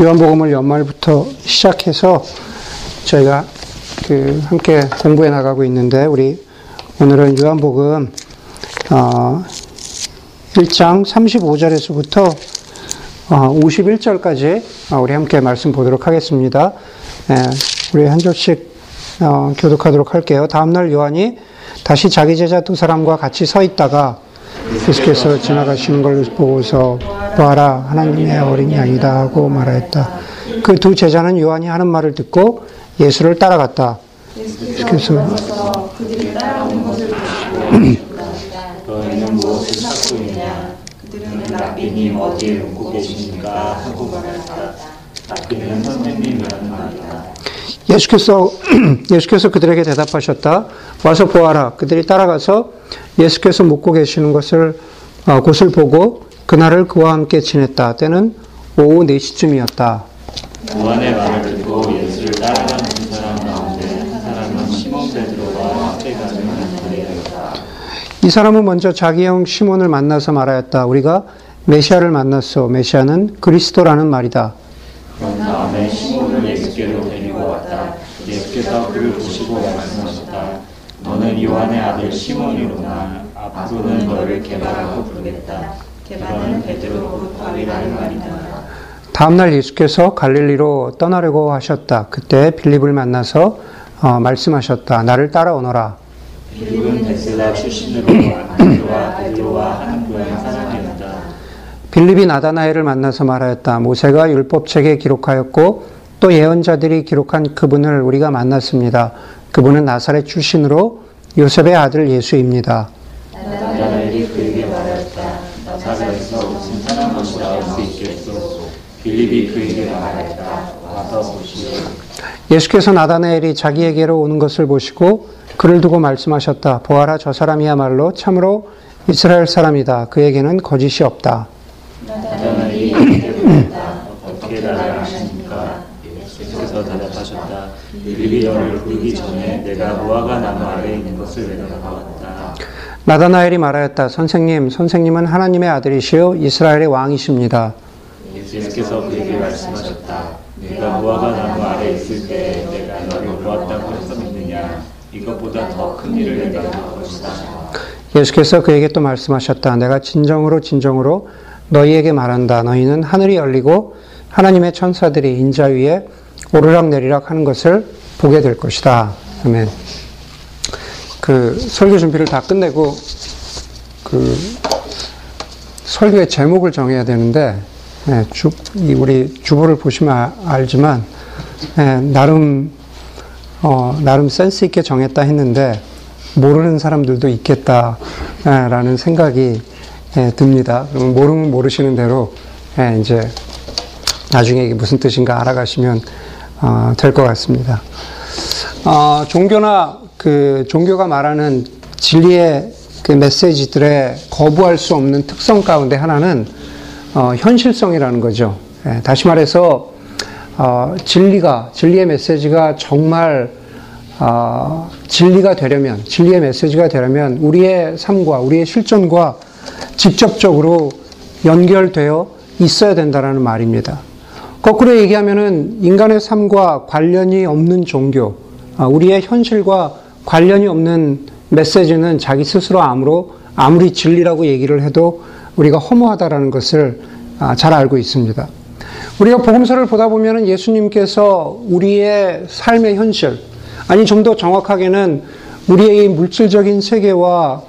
요한복음을 연말부터 시작해서 저희가 그 함께 공부해 나가고 있는데 우리 오늘은 요한복음 어 1장 35절에서부터 어 51절까지 어, 우리 함께 말씀 보도록 하겠습니다. 예, 우리 한 절씩 어 교독하도록 할게요. 다음날 요한이 다시 자기 제자 두 사람과 같이 서 있다가 예수께서 지나가시는 걸 보고서 보아라 하나님의 어린 양이다 하고 말하였다. 그 두 제자는 요한이 하는 말을 듣고 예수를 따라갔다. 예수께서 랍비님 어디에 묵고 계십니까? 하고 말했다. 랍비는 선생님이라는 말이다. 예수께서 예수께서 그들에게 대답하셨다. 와서 보아라. 그들이 따라가서 예수께서 묵고 계시는 것을 어, 곳을 보고 그날을 그와 함께 지냈다. 때는 오후 4시쯤이었다. 요한의 말을 듣고 예수를 따라가는 두 사람 가운데 한 사람은 시몬 베드로와 함께 가는. 이 사람은 먼저 자기 형 시몬을 만나서 말하였다. 우리가 메시아를 만났소. 메시아는 그리스도라는 말이다. 그런 다음에 시몬을 예수께로 데리고 왔다. 예수께서 그를 보시고 말씀하셨다. 요한의 아들 시몬이로나 앞으로는 너를 개바라고 부르겠다. 개바는 베드로 곧 바리라는 말이다. 다음날 예수께서 갈릴리로 떠나려고 하셨다. 그때 빌립을 만나서 어, 말씀하셨다. 나를 따라오너라. 빌립은 베슬라 출신으로 안드로와 베드로와 한 고향 사람이었다. 빌립이 나다나엘을 만나서 말하였다. 모세가 율법책에 기록하였고 또 예언자들이 기록한 그분을 우리가 만났습니다. 그분은 나사렛 출신으로 요셉의 아들 예수입니다. 예수께서 나다나엘이 자기에게로 오는 것을 보시고 그를 두고 말씀하셨다. 보아라 저 사람이야말로 참으로 이스라엘 사람이다. 그에게는 거짓이 없다. 어떻게 아십니까? 예수께서 대답하셨다. 빌립이 너를 부르기 전에 내가 무화과 나무 아래에 있는 것을 보았다. 나다나엘이 말하였다. 선생님, 선생님은 하나님의 아들이시요 이스라엘의 왕이십니다. 예수께서 그에게 말씀하셨다. 내가 무화과 나무 아래 있을 때 내가 너를 보았다고 해서 믿느냐? 이것보다 더 큰 일을 내가 볼 것이다. 예수께서 그에게 또 말씀하셨다. 내가 진정으로 진정으로 너희에게 말한다. 너희는 하늘이 열리고 하나님의 천사들이 인자 위에 오르락 내리락 하는 것을 보게 될 것이다. 아멘. 그 설교 준비를 다 끝내고 그 설교의 제목을 정해야 되는데 예, 주, 이 우리 주보를 보시면 아- 알지만 예, 나름 어, 나름 센스 있게 정했다 했는데 모르는 사람들도 있겠다라는 생각이 예, 듭니다. 그러면 모르면 모르시는 대로 예, 이제 나중에 이게 무슨 뜻인가 알아가시면 어, 될것 같습니다. 어, 종교나 그 종교가 말하는 진리의 그 메시지들의 거부할 수 없는 특성 가운데 하나는 어, 현실성이라는 거죠. 예, 다시 말해서 어, 진리가 진리의 메시지가 정말 어, 진리가 되려면 진리의 메시지가 되려면 우리의 삶과 우리의 실존과 직접적으로 연결되어 있어야 된다라는 말입니다. 거꾸로 얘기하면은 인간의 삶과 관련이 없는 종교, 아, 우리의 현실과 관련이 없는 메시지는 자기 스스로 아무로 아무리 진리라고 얘기를 해도 우리가 허무하다라는 것을 아, 잘 알고 있습니다. 우리가 복음서를 보다 보면은 예수님께서 우리의 삶의 현실, 아니 좀 더 정확하게는 우리의 이 물질적인 세계와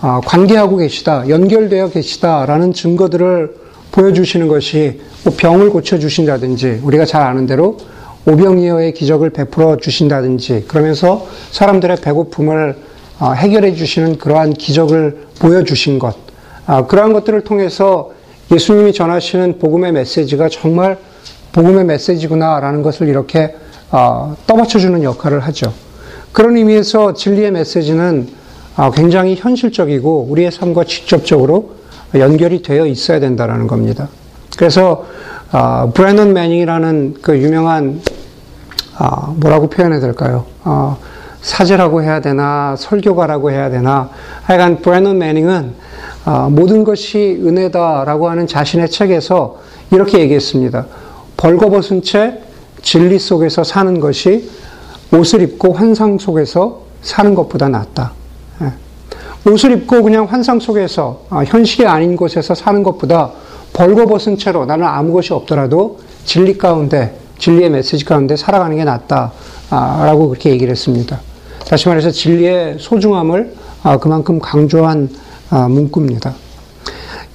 아, 관계하고 계시다, 연결되어 계시다라는 증거들을 보여주시는 것이 뭐 병을 고쳐 주신다든지 우리가 잘 아는 대로 오병이어의 기적을 베풀어 주신다든지 그러면서 사람들의 배고픔을 아, 해결해 주시는 그러한 기적을 보여주신 것, 아, 그러한 것들을 통해서 예수님이 전하시는 복음의 메시지가 정말 복음의 메시지구나라는 것을 이렇게 아, 떠받쳐주는 역할을 하죠. 그런 의미에서 진리의 메시지는 아, 굉장히 현실적이고 우리의 삶과 직접적으로 연결이 되어 있어야 된다라는 겁니다. 그래서 아, 브래넌 매닝이라는 그 유명한 아, 뭐라고 표현해야 될까요? 아, 사제라고 해야 되나 설교가라고 해야 되나 하여간 브래넌 매닝은 아, 모든 것이 은혜다라고 하는 자신의 책에서 이렇게 얘기했습니다. 벌거벗은 채 진리 속에서 사는 것이 옷을 입고 환상 속에서 사는 것보다 낫다. 예. 옷을 입고 그냥 환상 속에서 아, 현실이 아닌 곳에서 사는 것보다 벌거벗은 채로 나는 아무 것이 없더라도 진리 가운데 진리의 메시지 가운데 살아가는 게 낫다라고 그렇게 얘기를 했습니다. 다시 말해서 진리의 소중함을 아, 그만큼 강조한 아, 문구입니다.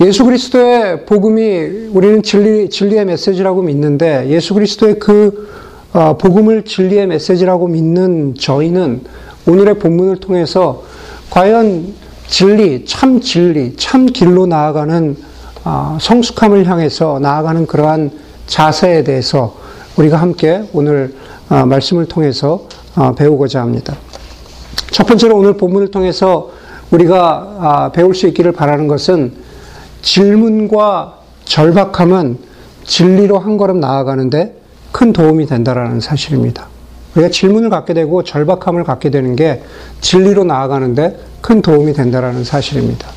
예수 그리스도의 복음이 우리는 진리, 진리의 메시지라고 믿는데 예수 그리스도의 그 어, 복음을 진리의 메시지라고 믿는 저희는 오늘의 본문을 통해서 과연 진리, 참 진리, 참 길로 나아가는 아, 성숙함을 향해서 나아가는 그러한 자세에 대해서 우리가 함께 오늘 아, 말씀을 통해서 아, 배우고자 합니다. 첫 번째로 오늘 본문을 통해서 우리가 배울 수 있기를 바라는 것은 질문과 절박함은 진리로 한 걸음 나아가는데 큰 도움이 된다라는 사실입니다. 우리가 질문을 갖게 되고 절박함을 갖게 되는 게 진리로 나아가는데 큰 도움이 된다라는 사실입니다.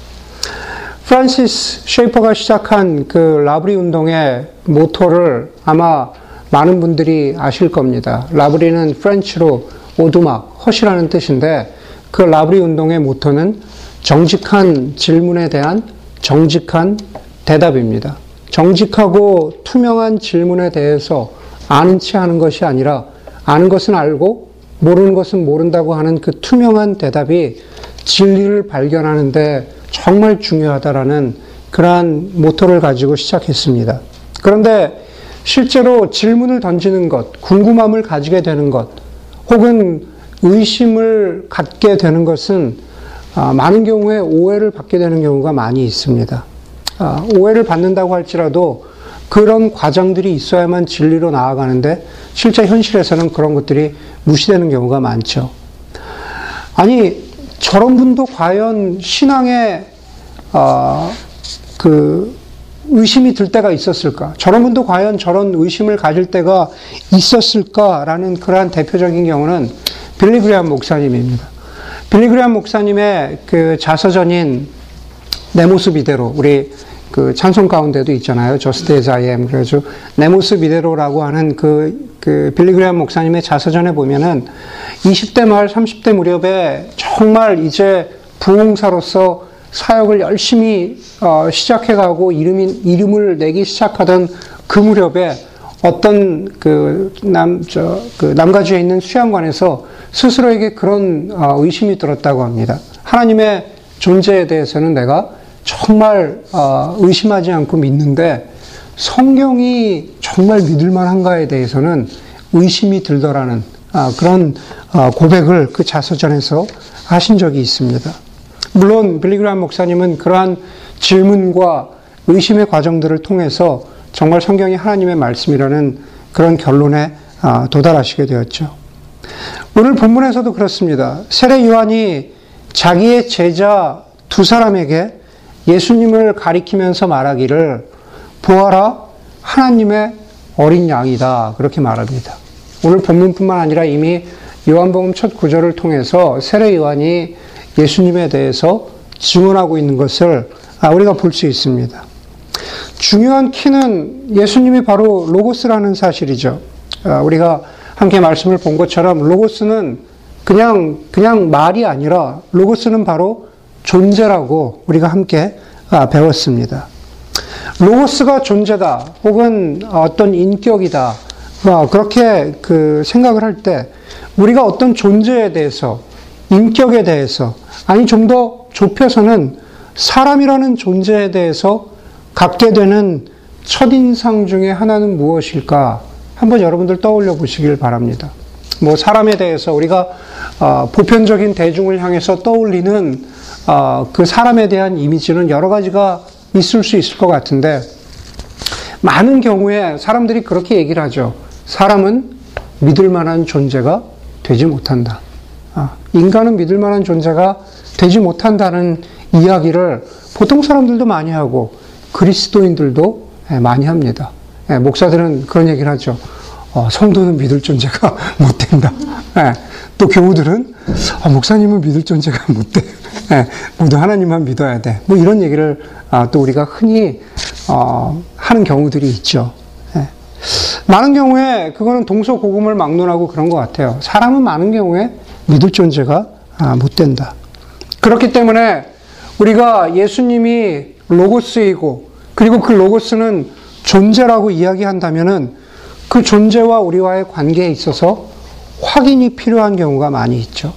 프란시스 쉐이퍼가 시작한 그 라브리 운동의 모토를 아마 많은 분들이 아실 겁니다. 라브리는 프렌치로 오두막, 헛이라는 뜻인데 그 라브리 운동의 모토는 정직한 질문에 대한 정직한 대답입니다. 정직하고 투명한 질문에 대해서 아는 체 하는 것이 아니라 아는 것은 알고 모르는 것은 모른다고 하는 그 투명한 대답이 진리를 발견하는데 정말 중요하다라는 그러한 모토를 가지고 시작했습니다. 그런데 실제로 질문을 던지는 것, 궁금함을 가지게 되는 것, 혹은 의심을 갖게 되는 것은 아, 많은 경우에 오해를 받게 되는 경우가 많이 있습니다. 아, 오해를 받는다고 할지라도 그런 과정들이 있어야만 진리로 나아가는데 실제 현실에서는 그런 것들이 무시되는 경우가 많죠. 아니 저런 분도 과연 신앙에 어, 그 의심이 들 때가 있었을까? 저런 분도 과연 저런 의심을 가질 때가 있었을까라는 그러한 대표적인 경우는 빌리그리안 목사님입니다. 빌리그리안 목사님의 그 자서전인 내 모습 이대로 우리 그 찬송 가운데도 있잖아요. Just as I am. 그래서 내 모습 이대로라고 하는 그, 그 빌리그레암 목사님의 자서전에 보면은 20대 말 30대 무렵에 정말 이제 부흥사로서 사역을 열심히 어, 시작해가고 이름이, 이름을 내기 시작하던 그 무렵에 어떤 그 남, 저, 그 남가주에 있는 수양관에서 스스로에게 그런 어, 의심이 들었다고 합니다. 하나님의 존재에 대해서는 내가 정말 어, 의심하지 않고 믿는데 성경이 정말 믿을 만한가에 대해서는 의심이 들더라는 아, 그런 어, 고백을 그 자서전에서 하신 적이 있습니다. 물론 빌리그람 목사님은 그러한 질문과 의심의 과정들을 통해서 정말 성경이 하나님의 말씀이라는 그런 결론에 아, 도달하시게 되었죠. 오늘 본문에서도 그렇습니다. 세례 요한이 자기의 제자 두 사람에게 예수님을 가리키면서 말하기를 보아라 하나님의 어린 양이다 그렇게 말합니다. 오늘 본문뿐만 아니라 이미 요한복음 첫 구절을 통해서 세례 요한이 예수님에 대해서 증언하고 있는 것을 아, 우리가 볼 수 있습니다. 중요한 키는 예수님이 바로 로고스라는 사실이죠. 아, 우리가 함께 말씀을 본 것처럼 로고스는 그냥 그냥 말이 아니라 로고스는 바로 존재라고 우리가 함께 아, 배웠습니다. 로고스가 존재다, 혹은 어떤 인격이다, 뭐 그렇게 그 생각을 할 때 우리가 어떤 존재에 대해서, 인격에 대해서, 아니 좀 더 좁혀서는 사람이라는 존재에 대해서 갖게 되는 첫인상 중에 하나는 무엇일까? 한번 여러분들 떠올려 보시길 바랍니다. 뭐 사람에 대해서 우리가 어, 보편적인 대중을 향해서 떠올리는 어, 그 사람에 대한 이미지는 여러 가지가 있을 수 있을 것 같은데 많은 경우에 사람들이 그렇게 얘기를 하죠. 사람은 믿을 만한 존재가 되지 못한다. 아, 인간은 믿을 만한 존재가 되지 못한다는 이야기를 보통 사람들도 많이 하고 그리스도인들도 예, 많이 합니다. 예, 목사들은 그런 얘기를 하죠. 어, 성도는 믿을 존재가 못 된다. 예, 또 교우들은 어, 목사님은 믿을 존재가 못 돼. 예, 모두 하나님만 믿어야 돼. 뭐 이런 얘기를 아, 또 우리가 흔히 어, 하는 경우들이 있죠. 예. 많은 경우에 그거는 동서고금을 막론하고 그런 것 같아요. 사람은 많은 경우에 믿을 존재가 아, 못 된다. 그렇기 때문에 우리가 예수님이 로고스이고 그리고 그 로고스는 존재라고 이야기한다면은 그 존재와 우리와의 관계에 있어서 확인이 필요한 경우가 많이 있죠.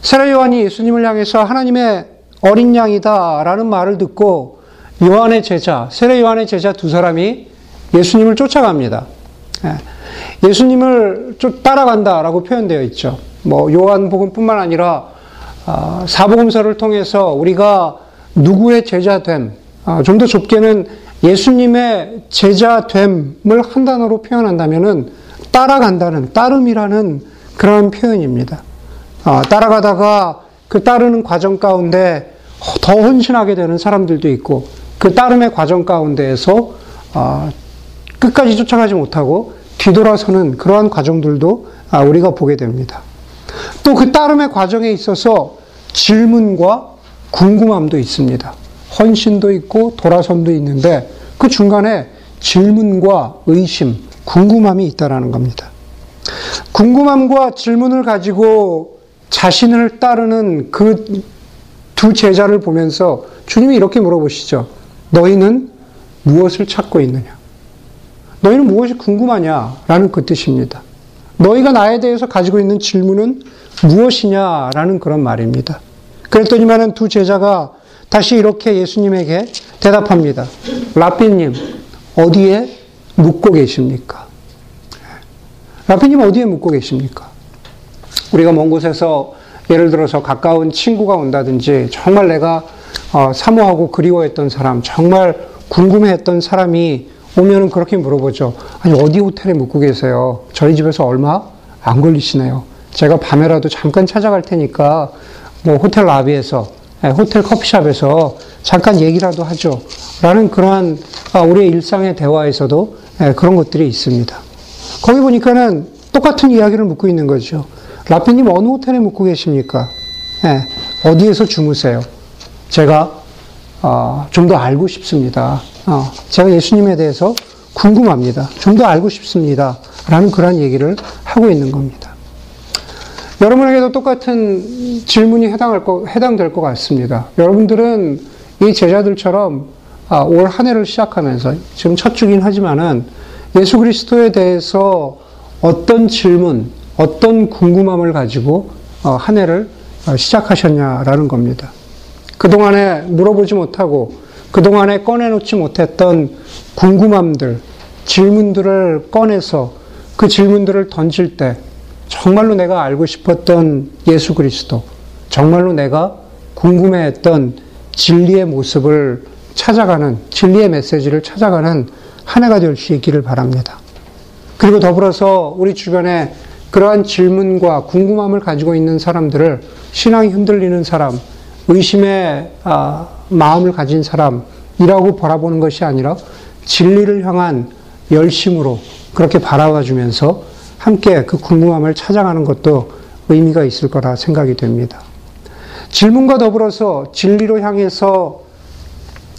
세례 요한이 예수님을 향해서 하나님의 어린 양이다라는 말을 듣고 요한의 제자, 세례 요한의 제자 두 사람이 예수님을 쫓아갑니다. 예. 예수님을 따라간다라고 표현되어 있죠. 뭐 요한복음뿐만 아니라 아, 사복음서를 통해서 우리가 누구의 제자됨, 아, 좀더 좁게는 예수님의 제자됨을 한 단어로 표현한다면은 따라간다는 따름이라는 그런 표현입니다. 아, 따라가다가 그 따르는 과정 가운데 더 헌신하게 되는 사람들도 있고 그 따름의 과정 가운데에서 아, 끝까지 쫓아가지 못하고 뒤돌아서는 그러한 과정들도 아, 우리가 보게 됩니다. 또 그 따름의 과정에 있어서 질문과 궁금함도 있습니다. 헌신도 있고 돌아선도 있는데 그 중간에 질문과 의심, 궁금함이 있다라는 겁니다. 궁금함과 질문을 가지고 자신을 따르는 그 두 제자를 보면서 주님이 이렇게 물어보시죠. 너희는 무엇을 찾고 있느냐? 너희는 무엇이 궁금하냐? 라는 그 뜻입니다. 너희가 나에 대해서 가지고 있는 질문은 무엇이냐? 라는 그런 말입니다. 그랬더니만은 두 제자가 다시 이렇게 예수님에게 대답합니다. 라피님, 어디에 묵고 계십니까? 라피님 어디에 묵고 계십니까? 우리가 먼 곳에서 예를 들어서 가까운 친구가 온다든지 정말 내가 어, 사모하고 그리워했던 사람, 정말 궁금해했던 사람이 오면은 그렇게 물어보죠. 아니 어디 호텔에 묵고 계세요? 저희 집에서 얼마 안 걸리시네요. 제가 밤에라도 잠깐 찾아갈 테니까 뭐 호텔 라비에서 예, 호텔 커피숍에서 잠깐 얘기라도 하죠. 라는 그러한 아, 우리의 일상의 대화에서도 예, 그런 것들이 있습니다. 거기 보니까는 똑같은 이야기를 묻고 있는 거죠. 라피님 어느 호텔에 묵고 계십니까? 예, 어디에서 주무세요? 제가 어, 좀 더 알고 싶습니다. 어, 제가 예수님에 대해서 궁금합니다. 좀 더 알고 싶습니다. 라는 그런 얘기를 하고 있는 겁니다. 여러분에게도 똑같은 질문이 해당할 거, 해당될 것 같습니다. 여러분들은 이 제자들처럼 아, 올 한 해를 시작하면서 지금 첫 주긴 하지만은 예수 그리스도에 대해서 어떤 질문, 어떤 궁금함을 가지고 어, 한 해를 어, 시작하셨냐라는 겁니다. 그동안에 물어보지 못하고 그동안에 꺼내놓지 못했던 궁금함들, 질문들을 꺼내서 그 질문들을 던질 때 정말로 내가 알고 싶었던 예수 그리스도, 정말로 내가 궁금해했던 진리의 모습을 찾아가는, 진리의 메시지를 찾아가는 한 해가 될 수 있기를 바랍니다. 그리고 더불어서 우리 주변에 그러한 질문과 궁금함을 가지고 있는 사람들을 신앙이 흔들리는 사람, 의심의 아, 마음을 가진 사람이라고 바라보는 것이 아니라 진리를 향한 열심으로 그렇게 바라봐 주면서 함께 그 궁금함을 찾아가는 것도 의미가 있을 거라 생각이 됩니다. 질문과 더불어서 진리로 향해서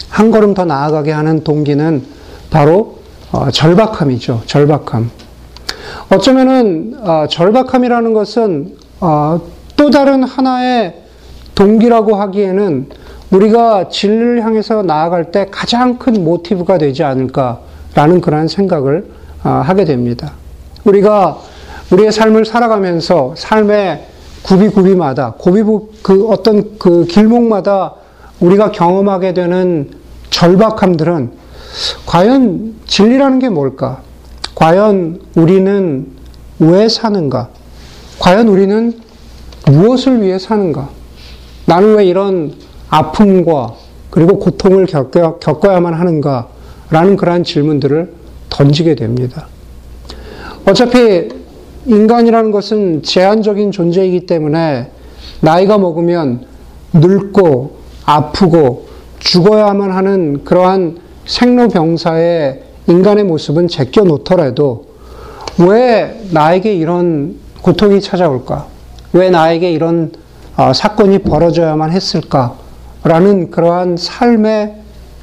한 걸음 더 나아가게 하는 동기는 바로 어, 절박함이죠. 절박함. 어쩌면은 어, 절박함이라는 것은 어, 또 다른 하나의 동기라고 하기에는 우리가 진리를 향해서 나아갈 때 가장 큰 모티브가 되지 않을까라는 그런 생각을 하게 됩니다. 우리가 우리의 삶을 살아가면서 삶의 구비구비마다 고비 그 어떤 그 길목마다 우리가 경험하게 되는 절박함들은 과연 진리라는 게 뭘까? 과연 우리는 왜 사는가? 과연 우리는 무엇을 위해 사는가? 나는 왜 이런 아픔과 그리고 고통을 겪어 야만 하는가? 라는 그러한 질문들을 던지게 됩니다. 어차피 인간이라는 것은 제한적인 존재이기 때문에 나이가 먹으면 늙고 아프고 죽어야만 하는 그러한 생로병사의 인간의 모습은 제껴 놓더라도 왜 나에게 이런 고통이 찾아올까? 왜 나에게 이런 어, 사건이 벌어져야만 했을까? 라는 그러한 삶의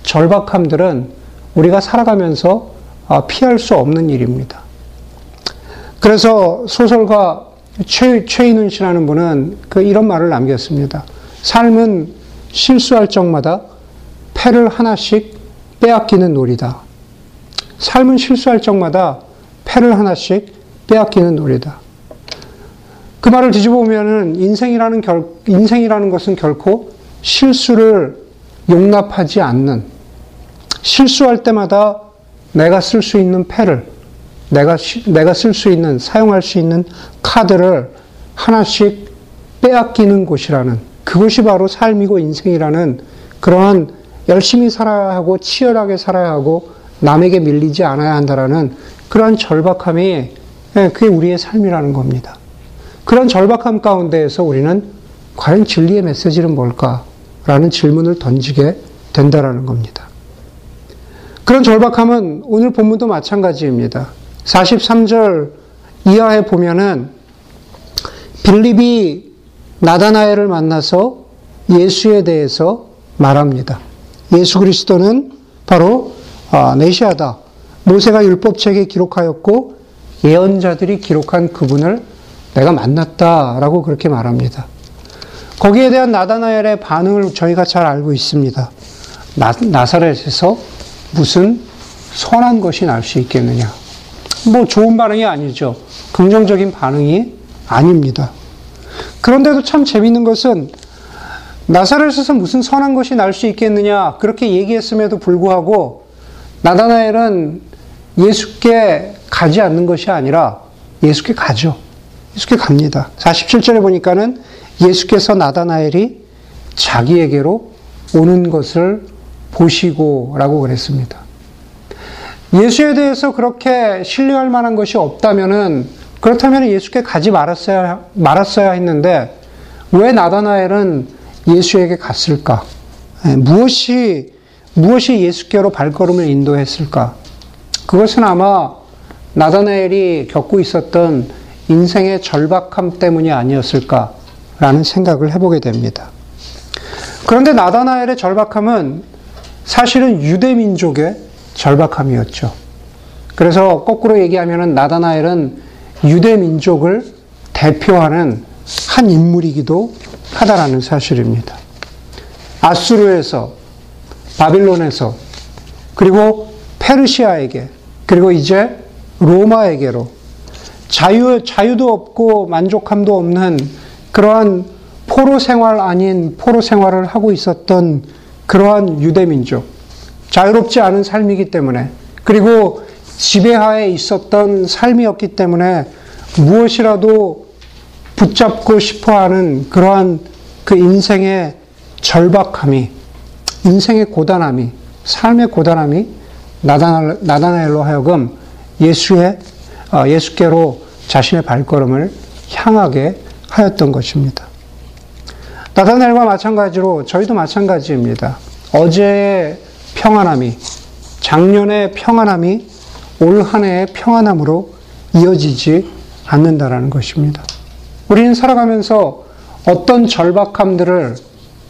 절박함들은 우리가 살아가면서 어, 피할 수 없는 일입니다. 그래서 소설가 최, 최인훈 씨라는 분은 그 이런 말을 남겼습니다. 삶은 실수할 적마다 패를 하나씩 빼앗기는 놀이다. 삶은 실수할 적마다 패를 하나씩 빼앗기는 놀이다. 그 말을 뒤집어 보면은 인생이라는 결, 인생이라는 것은 결코 실수를 용납하지 않는 실수할 때마다 내가 쓸 수 있는 패를 내가 내가 쓸 수 있는 사용할 수 있는 카드를 하나씩 빼앗기는 곳이라는 그것이 바로 삶이고 인생이라는 그러한 열심히 살아야 하고 치열하게 살아야 하고 남에게 밀리지 않아야 한다라는 그러한 절박함이 예, 그게 우리의 삶이라는 겁니다. 그런 절박함 가운데에서 우리는 과연 진리의 메시지는 뭘까라는 질문을 던지게 된다라는 겁니다. 그런 절박함은 오늘 본문도 마찬가지입니다. 43절 이하에 보면은 빌립이 나다나엘을 만나서 예수에 대해서 말합니다. 예수 그리스도는 바로 아, 메시아다. 모세가 율법책에 기록하였고 예언자들이 기록한 그분을 내가 만났다라고 그렇게 말합니다. 거기에 대한 나다나엘의 반응을 저희가 잘 알고 있습니다. 나, 나사렛에서 무슨 선한 것이 날 수 있겠느냐. 뭐 좋은 반응이 아니죠. 긍정적인 반응이 아닙니다. 그런데도 참 재밌는 것은 나사렛에서 무슨 선한 것이 날 수 있겠느냐 그렇게 얘기했음에도 불구하고 나다나엘은 예수께 가지 않는 것이 아니라 예수께 가죠. 예수께 갑니다. 47절에 보니까는 예수께서 나다나엘이 자기에게로 오는 것을 보시고 라고 그랬습니다. 예수에 대해서 그렇게 신뢰할 만한 것이 없다면은 그렇다면 예수께 가지 말았어야, 말았어야 했는데 왜 나다나엘은 예수에게 갔을까? 예, 무엇이, 무엇이 예수께로 발걸음을 인도했을까? 그것은 아마 나다나엘이 겪고 있었던 인생의 절박함 때문이 아니었을까라는 생각을 해보게 됩니다. 그런데 나다나엘의 절박함은 사실은 유대 민족의 절박함이었죠. 그래서 거꾸로 얘기하면 나다나엘은 유대 민족을 대표하는 한 인물이기도 하다라는 사실입니다. 아수르에서 바빌론에서 그리고 페르시아에게 그리고 이제 로마에게로 자유, 자유도 없고 만족함도 없는 그러한 포로 생활 아닌 포로 생활을 하고 있었던 그러한 유대 민족. 자유롭지 않은 삶이기 때문에 그리고 지배하에 있었던 삶이었기 때문에 무엇이라도 붙잡고 싶어 하는 그러한 그 인생의 절박함이, 인생의 고단함이, 삶의 고단함이 나다나엘로 하여금 예수의 어, 예수께로 자신의 발걸음을 향하게 하였던 것입니다. 나다나엘과 마찬가지로 저희도 마찬가지입니다. 어제의 평안함이 작년의 평안함이 올 한 해의 평안함으로 이어지지 않는다라는 것입니다. 우리는 살아가면서 어떤 절박함들을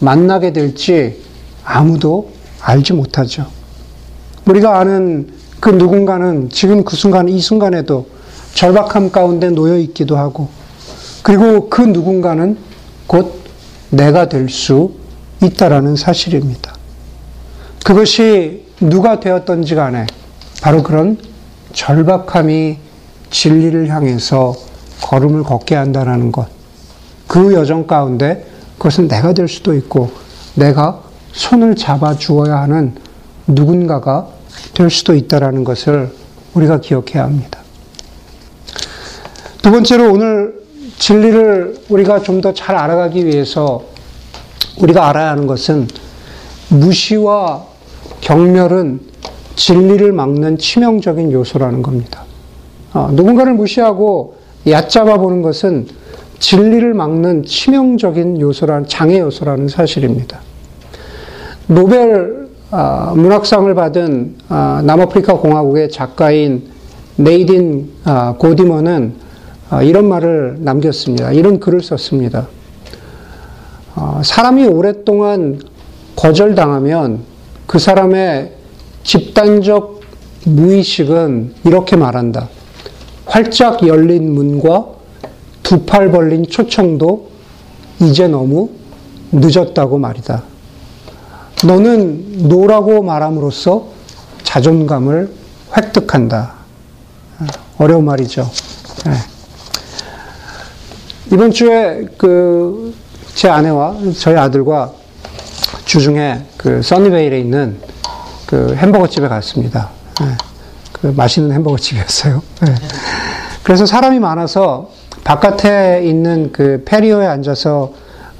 만나게 될지 아무도 알지 못하죠. 우리가 아는 그 누군가는 지금 그 순간, 이 순간에도 절박함 가운데 놓여 있기도 하고, 그리고 그 누군가는 곧 내가 될 수 있다라는 사실입니다. 그것이 누가 되었던지 간에 바로 그런 절박함이 진리를 향해서 걸음을 걷게 한다는 것. 그 여정 가운데 그것은 내가 될 수도 있고 내가 손을 잡아 주어야 하는 누군가가 될 수도 있다라는 것을 우리가 기억해야 합니다. 두 번째로 오늘 진리를 우리가 좀 더 잘 알아가기 위해서 우리가 알아야 하는 것은 무시와 경멸은 진리를 막는 치명적인 요소라는 겁니다. 어, 누군가를 무시하고 얕잡아 보는 것은 진리를 막는 치명적인 요소라는 장애 요소라는 사실입니다. 노벨 아, 문학상을 받은 아, 남아프리카 공화국의 작가인 네이딘 아, 고디머는 이런 말을 남겼습니다. 이런 글을 썼습니다. 사람이 오랫동안 거절당하면 그 사람의 집단적 무의식은 이렇게 말한다. 활짝 열린 문과 두 팔 벌린 초청도 이제 너무 늦었다고 말이다. 너는 노라고 말함으로써 자존감을 획득한다. 어려운 말이죠. 네. 이번 주에 그 제 아내와 저희 아들과 주중에 그 써니베일에 있는 그 햄버거 집에 갔습니다. 네. 그 맛있는 햄버거 집이었어요. 네. 그래서 사람이 많아서 바깥에 있는 그 페리오에 앉아서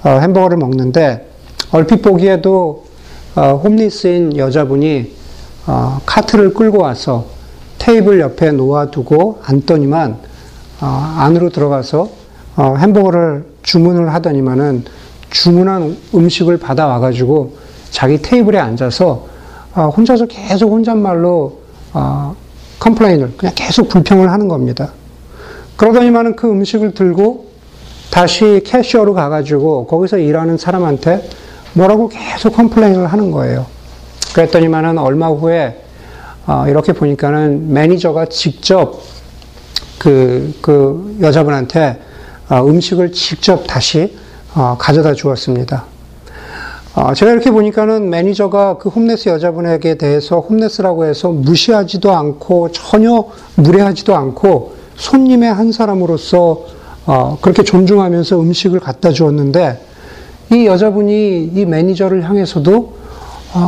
어, 햄버거를 먹는데 얼핏 보기에도 어, 홈리스인 여자분이 어, 카트를 끌고 와서 테이블 옆에 놓아두고 앉더니만 어, 안으로 들어가서 어, 햄버거를 주문을 하더니만은 주문한 음식을 받아와 가지고 자기 테이블에 앉아서 어, 혼자서 계속 혼잣말로 complain을 그냥 계속 불평을 하는 겁니다. 그러더니만은 그 음식을 들고 다시 cashier로 가가지고 거기서 일하는 사람한테 뭐라고 계속 complain을 하는 거예요. 그랬더니만은 얼마 후에 어, 이렇게 보니까는 매니저가 직접 그, 그 여자분한테 어, 음식을 직접 다시 어, 가져다 주었습니다. 제가 이렇게 보니까는 매니저가 그 homeless 여자분에게 대해서 homeless라고 해서 무시하지도 않고 전혀 무례하지도 않고 손님의 한 사람으로서 그렇게 존중하면서 음식을 갖다 주었는데 이 여자분이 이 매니저를 향해서도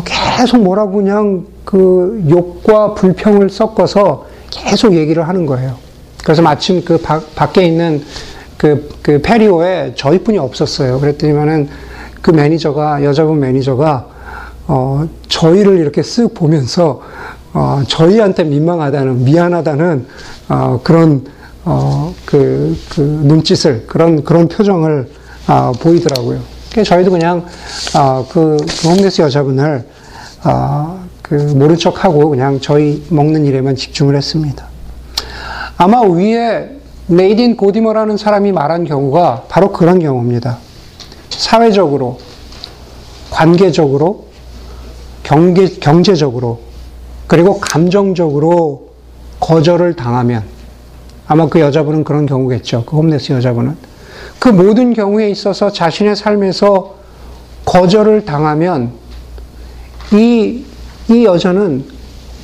계속 뭐라고 그냥 그 욕과 불평을 섞어서 계속 얘기를 하는 거예요. 그래서 마침 그 바, 밖에 있는 그, 그 페리오에 저희뿐이 없었어요. 그랬더니만은 그 매니저가, 여자분 매니저가, 어, 저희를 이렇게 쓱 보면서, 어, 저희한테 민망하다는, 미안하다는, 어, 그런, 어, 그, 그 눈짓을, 그런, 그런 표정을, 어, 보이더라고요. 저희도 그냥, 어, 그, 그 홈레스 여자분을, 어, 그 모른 척하고 그냥 저희 먹는 일에만 집중을 했습니다. 아마 위에 메이딘 고디머라는 사람이 말한 경우가 바로 그런 경우입니다. 사회적으로, 관계적으로, 경계, 경제적으로, 그리고 감정적으로 거절을 당하면 아마 그 여자분은 그런 경우겠죠. 그 홈레스 여자분은. 그 모든 경우에 있어서 자신의 삶에서 거절을 당하면 이, 이 여자는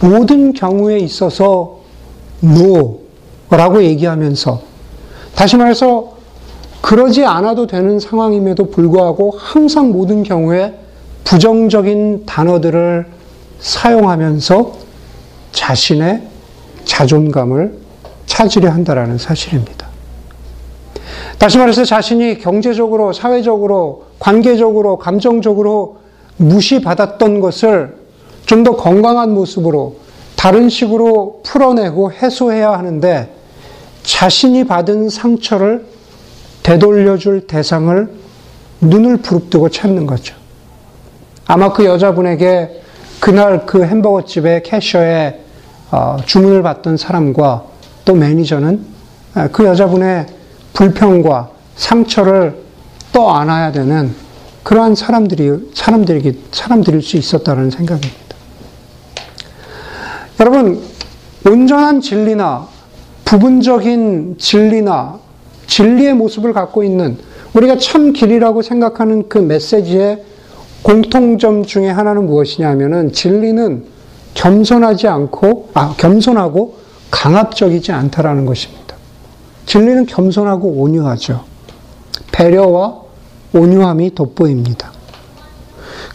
모든 경우에 있어서 no라고 얘기하면서 다시 말해서 그러지 않아도 되는 상황임에도 불구하고 항상 모든 경우에 부정적인 단어들을 사용하면서 자신의 자존감을 찾으려 한다라는 사실입니다. 다시 말해서 자신이 경제적으로, 사회적으로, 관계적으로, 감정적으로 무시받았던 것을 좀 더 건강한 모습으로 다른 식으로 풀어내고 해소해야 하는데 자신이 받은 상처를 되돌려줄 대상을 눈을 부릅뜨고 찾는 거죠. 아마 그 여자분에게 그날 그 햄버거 집의 캐셔에 어, 주문을 받던 사람과 또 매니저는 그 여자분의 불평과 상처를 떠안아야 되는 그러한 사람들이, 사람들이, 사람들일 수 있었다는 생각입니다. 여러분, 온전한 진리나 부분적인 진리나 진리의 모습을 갖고 있는 우리가 참 길이라고 생각하는 그 메시지의 공통점 중에 하나는 무엇이냐 하면은 진리는 겸손하지 않고, 아, 겸손하고 강압적이지 않다라는 것입니다. 진리는 겸손하고 온유하죠. 배려와 온유함이 돋보입니다.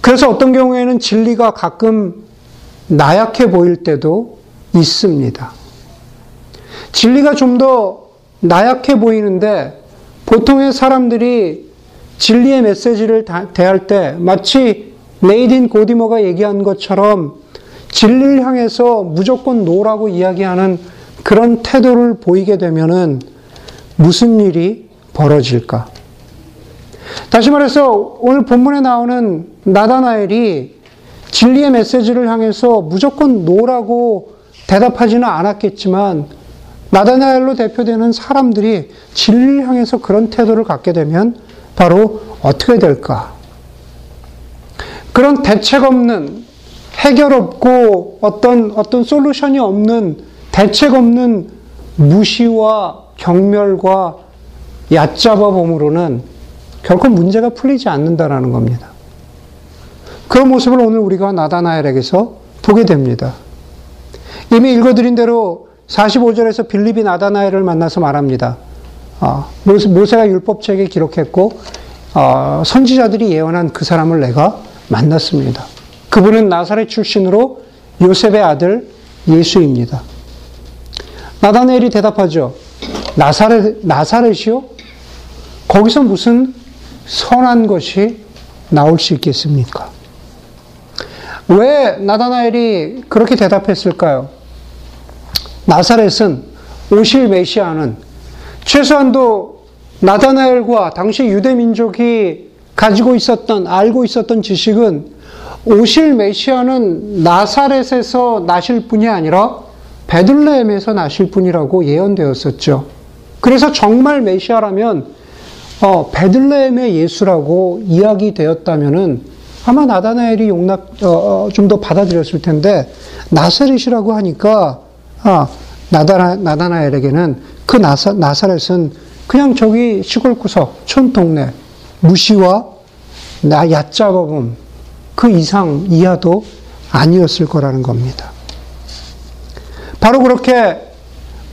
그래서 어떤 경우에는 진리가 가끔 나약해 보일 때도 있습니다. 진리가 좀 더 나약해 보이는데 보통의 사람들이 진리의 메시지를 대할 때 마치 네이딘 고디머가 얘기한 것처럼 진리를 향해서 무조건 no라고 이야기하는 그런 태도를 보이게 되면은 무슨 일이 벌어질까? 다시 말해서 오늘 본문에 나오는 나다나엘이 진리의 메시지를 향해서 무조건 no라고 대답하지는 않았겠지만 나다나엘로 대표되는 사람들이 진리를 향해서 그런 태도를 갖게 되면 바로 어떻게 될까? 그런 대책 없는 해결 없고 어떤 어떤 솔루션이 없는 대책 없는 무시와 경멸과 얕잡아 봄으로는 결코 문제가 풀리지 않는다라는 겁니다. 그런 모습을 오늘 우리가 나다나엘에게서 보게 됩니다. 이미 읽어드린 대로 45절에서 빌립이 나다나엘을 만나서 말합니다. 어, 모세가 율법책에 기록했고 어, 선지자들이 예언한 그 사람을 내가 만났습니다. 그분은 나사렛 출신으로 요셉의 아들 예수입니다. 나다나엘이 대답하죠. 나사렛, 나사렛이요? 거기서 무슨 선한 것이 나올 수 있겠습니까? 왜 나다나엘이 그렇게 대답했을까요? 나사렛은 오실 메시아는 최소한도 나다나엘과 당시 유대 민족이 가지고 있었던 알고 있었던 지식은 오실 메시아는 나사렛에서 나실 뿐이 아니라 베들레헴에서 나실 뿐이라고 예언되었었죠. 그래서 정말 메시아라면 어, 베들레헴의 예수라고 이야기되었다면은 아마 나다나엘이 용납 어, 어 좀더 받아들였을 텐데 나사렛이라고 하니까 아, 나다나, 나다나엘에게는 그 나사, 나사렛은 그냥 저기 시골 구석 촌 동네 무시와 나 얕잡아봄 그 이상 이하도 아니었을 거라는 겁니다. 바로 그렇게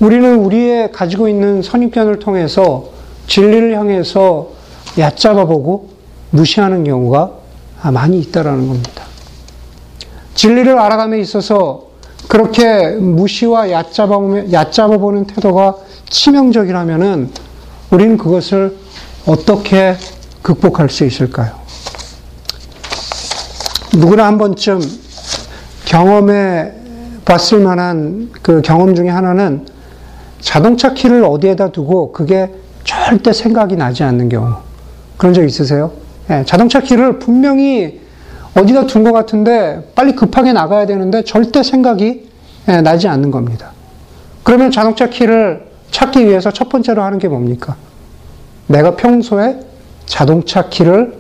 우리는 우리의 가지고 있는 선입견을 통해서 진리를 향해서 얕잡아 보고 무시하는 경우가 많이 있다라는 겁니다. 진리를 알아감에 있어서 그렇게 무시와 얕잡아 얕잡아 보는 태도가 치명적이라면은 우리는 그것을 어떻게 극복할 수 있을까요? 누구나 한 번쯤 경험해 봤을 만한 그 경험 중에 하나는 자동차 키를 어디에다 두고 그게 절대 생각이 나지 않는 경우. 그런 적 있으세요? 예, 자동차 키를 분명히 어디다 둔 것 같은데 빨리 급하게 나가야 되는데 절대 생각이 예, 나지 않는 겁니다. 그러면 자동차 키를 찾기 위해서 첫 번째로 하는 게 뭡니까? 내가 평소에 자동차 키를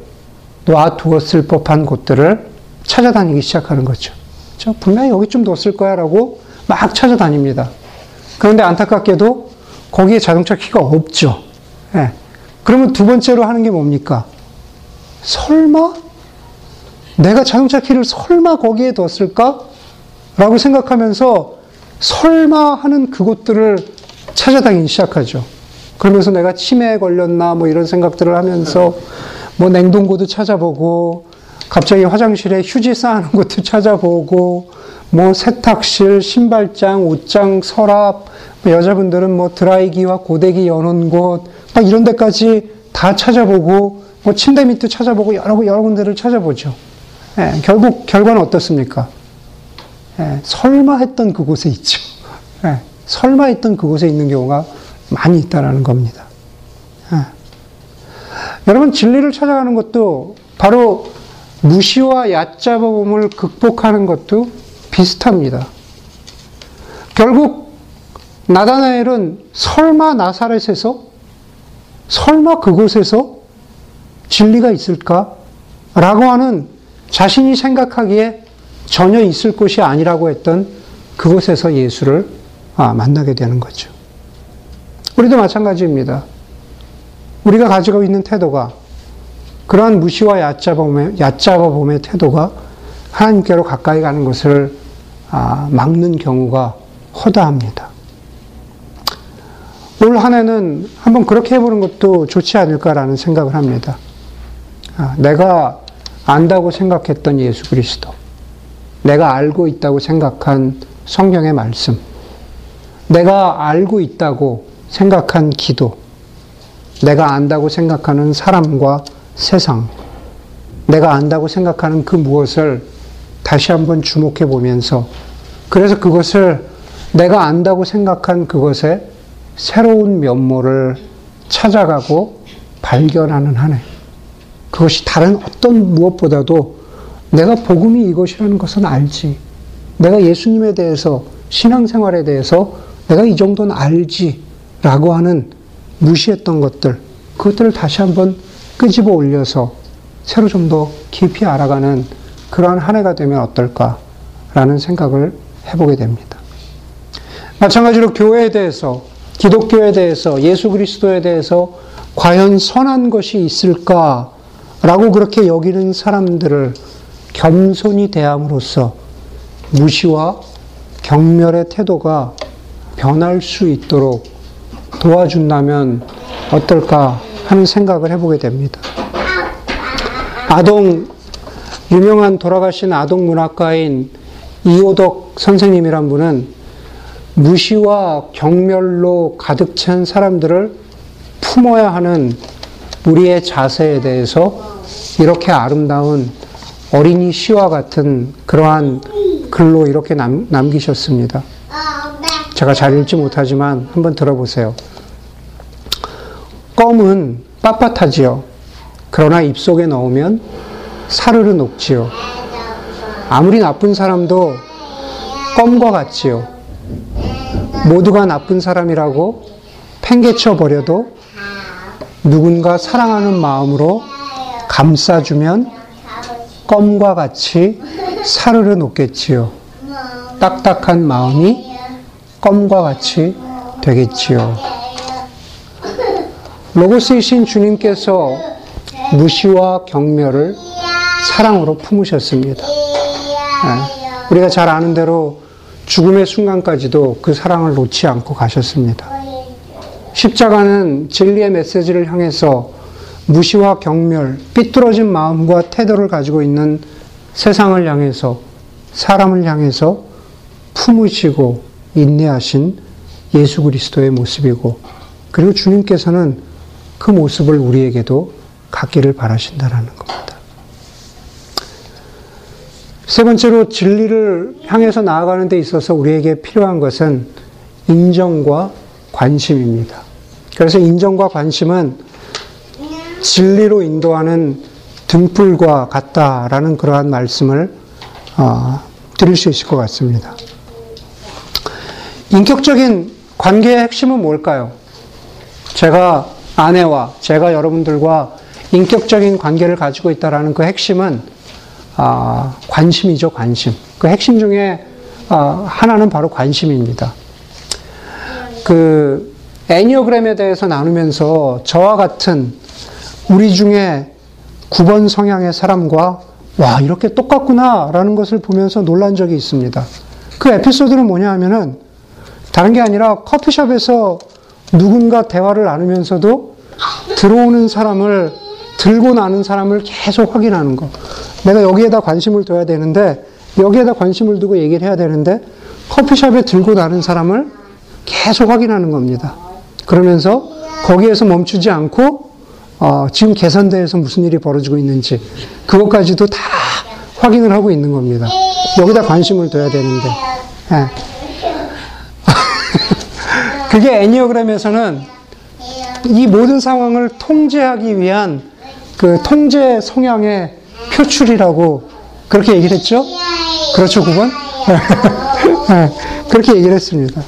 놔두었을 법한 곳들을 찾아다니기 시작하는 거죠. 저 분명히 여기 좀 뒀을 거야 라고 막 찾아다닙니다. 그런데 안타깝게도 거기에 자동차 키가 없죠. 예. 그러면 두 번째로 하는 게 뭡니까? 설마? 내가 자동차 키를 설마 거기에 뒀을까? 라고 생각하면서 설마 하는 그곳들을 찾아다니기 시작하죠. 그러면서 내가 치매에 걸렸나 뭐 이런 생각들을 하면서 뭐 냉동고도 찾아보고 갑자기 화장실에 휴지 쌓아놓은 것도 찾아보고 뭐 세탁실, 신발장, 옷장, 서랍, 뭐 여자분들은 뭐 드라이기와 고데기 여는 곳, 막 이런 데까지 다 찾아보고, 뭐 침대 밑도 찾아보고 여러, 여러 군데를 찾아보죠. 예, 결국 결과는 어떻습니까? 예, 설마 했던 그곳에 있죠. 예, 설마 했던 그곳에 있는 경우가 많이 있다라는 겁니다. 예. 여러분 진리를 찾아가는 것도 바로 무시와 얕잡아봄을 극복하는 것도 비슷합니다. 결국 나다나엘은 설마 나사렛에서 설마 그곳에서 진리가 있을까? 라고 하는 자신이 생각하기에 전혀 있을 곳이 아니라고 했던 그곳에서 예수를 아, 만나게 되는 거죠. 우리도 마찬가지입니다. 우리가 가지고 있는 태도가 그러한 무시와 얕잡아봄의, 태도가 하나님께로 가까이 가는 것을 아, 막는 경우가 허다합니다. 올 한 해는 한번 그렇게 해보는 것도 좋지 않을까라는 생각을 합니다. 아, 내가 안다고 생각했던 예수 그리스도, 내가 알고 있다고 생각한 성경의 말씀, 내가 알고 있다고 생각한 기도, 내가 안다고 생각하는 사람과 세상, 내가 안다고 생각하는 그 무엇을 다시 한번 주목해 보면서 그래서 그것을 내가 안다고 생각한 그것의 새로운 면모를 찾아가고 발견하는 한 해. 그것이 다른 어떤 무엇보다도 내가 복음이 이것이라는 것은 알지. 내가 예수님에 대해서 신앙생활에 대해서 내가 이 정도는 알지. 라고 하는 무시했던 것들, 그것들을 다시 한번 끄집어 올려서 새로 좀 더 깊이 알아가는 그러한 한 해가 되면 어떨까 라는 생각을 해보게 됩니다. 마찬가지로 교회에 대해서, 기독교에 대해서, 예수 그리스도에 대해서 과연 선한 것이 있을까라고 그렇게 여기는 사람들을 겸손히 대함으로써 무시와 경멸의 태도가 변할 수 있도록 도와준다면 어떨까 하는 생각을 해보게 됩니다. 아동, 유명한 돌아가신 아동 문학가인 이호덕 선생님이란 분은 무시와 경멸로 가득 찬 사람들을 품어야 하는 우리의 자세에 대해서 이렇게 아름다운 어린이 시와 같은 그러한 글로 이렇게 남, 남기셨습니다. 제가 잘 읽지 못하지만 한번 들어보세요. 껌은 빳빳하지요. 그러나 입속에 넣으면 사르르 녹지요. 아무리 나쁜 사람도 껌과 같지요. 모두가 나쁜 사람이라고 팽개쳐 버려도 누군가 사랑하는 마음으로 감싸주면 껌과 같이 사르르 녹겠지요. 딱딱한 마음이 껌과 같이 되겠지요. 로고스이신 주님께서 무시와 경멸을 사랑으로 품으셨습니다. 네. 우리가 잘 아는 대로 죽음의 순간까지도 그 사랑을 놓지 않고 가셨습니다. 십자가는 진리의 메시지를 향해서 무시와 경멸, 삐뚤어진 마음과 태도를 가지고 있는 세상을 향해서 사람을 향해서 품으시고 인내하신 예수 그리스도의 모습이고 그리고 주님께서는 그 모습을 우리에게도 갖기를 바라신다라는 겁니다. 세 번째로 진리를 향해서 나아가는 데 있어서 우리에게 필요한 것은 인정과 관심입니다. 그래서 인정과 관심은 진리로 인도하는 등불과 같다라는 그러한 말씀을 어, 드릴 수 있을 것 같습니다. 인격적인 관계의 핵심은 뭘까요? 제가 아내와 제가 여러분들과 인격적인 관계를 가지고 있다라는 그 핵심은 아, 관심이죠, 관심. 그 핵심 중에 아, 하나는 바로 관심입니다. 그 애니어그램에 대해서 나누면서 저와 같은 우리 중에 9번 성향의 사람과 와 이렇게 똑같구나 라는 것을 보면서 놀란 적이 있습니다. 그 에피소드는 뭐냐 하면은 다른 게 아니라 커피숍에서 누군가 대화를 나누면서도 들어오는 사람을 들고 나는 사람을 계속 확인하는 거. 내가 여기에다 관심을 둬야 되는데 여기에다 관심을 두고 얘기를 해야 되는데 커피숍에 들고 나는 사람을 계속 확인하는 겁니다. 그러면서 거기에서 멈추지 않고 어, 지금 계산대에서 무슨 일이 벌어지고 있는지 그것까지도 다 확인을 하고 있는 겁니다. 여기다 관심을 둬야 되는데. 네. 그게 애니어그램에서는 이 모든 상황을 통제하기 위한 그 통제 성향의 표출이라고 그렇게 얘기를 했죠? 그렇죠, 9번? 네, 그렇게 얘기를 했습니다.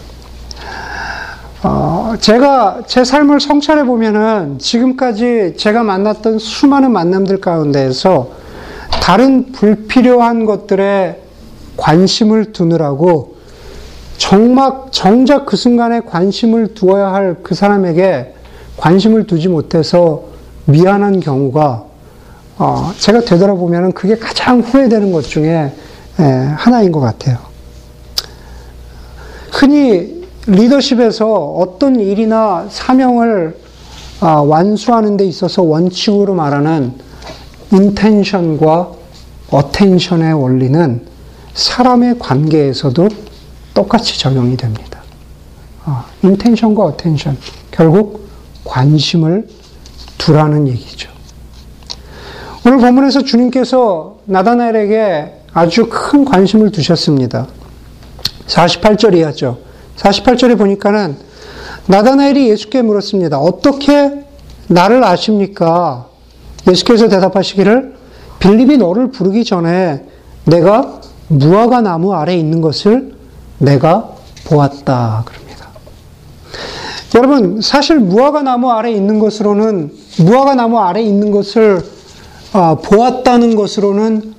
어, 제가 제 삶을 성찰해 보면은 지금까지 제가 만났던 수많은 만남들 가운데에서 다른 불필요한 것들에 관심을 두느라고 정말 정작 그 순간에 관심을 두어야 할 그 사람에게 관심을 두지 못해서 미안한 경우가 어, 제가 되돌아보면 그게 가장 후회되는 것 중에 에, 하나인 것 같아요. 흔히 리더십에서 어떤 일이나 사명을 아, 완수하는 데 있어서 원칙으로 말하는 intention과 attention의 원리는 사람의 관계에서도 똑같이 적용이 됩니다. intention과 attention 결국 관심을 두라는 얘기죠. 오늘 본문에서 주님께서 나다나엘에게 아주 큰 관심을 두셨습니다. 48절 이 하죠. 48절에 보니까는 나다나엘이 예수께 물었습니다. 어떻게 나를 아십니까? 예수께서 대답하시기를 빌립이 너를 부르기 전에 내가 무화과 나무 아래 있는 것을 내가 보았다. 그럽니다. 여러분, 사실 무화과 나무 아래 있는 것으로는, 무화과 나무 아래 있는 것을 아, 보았다는 것으로는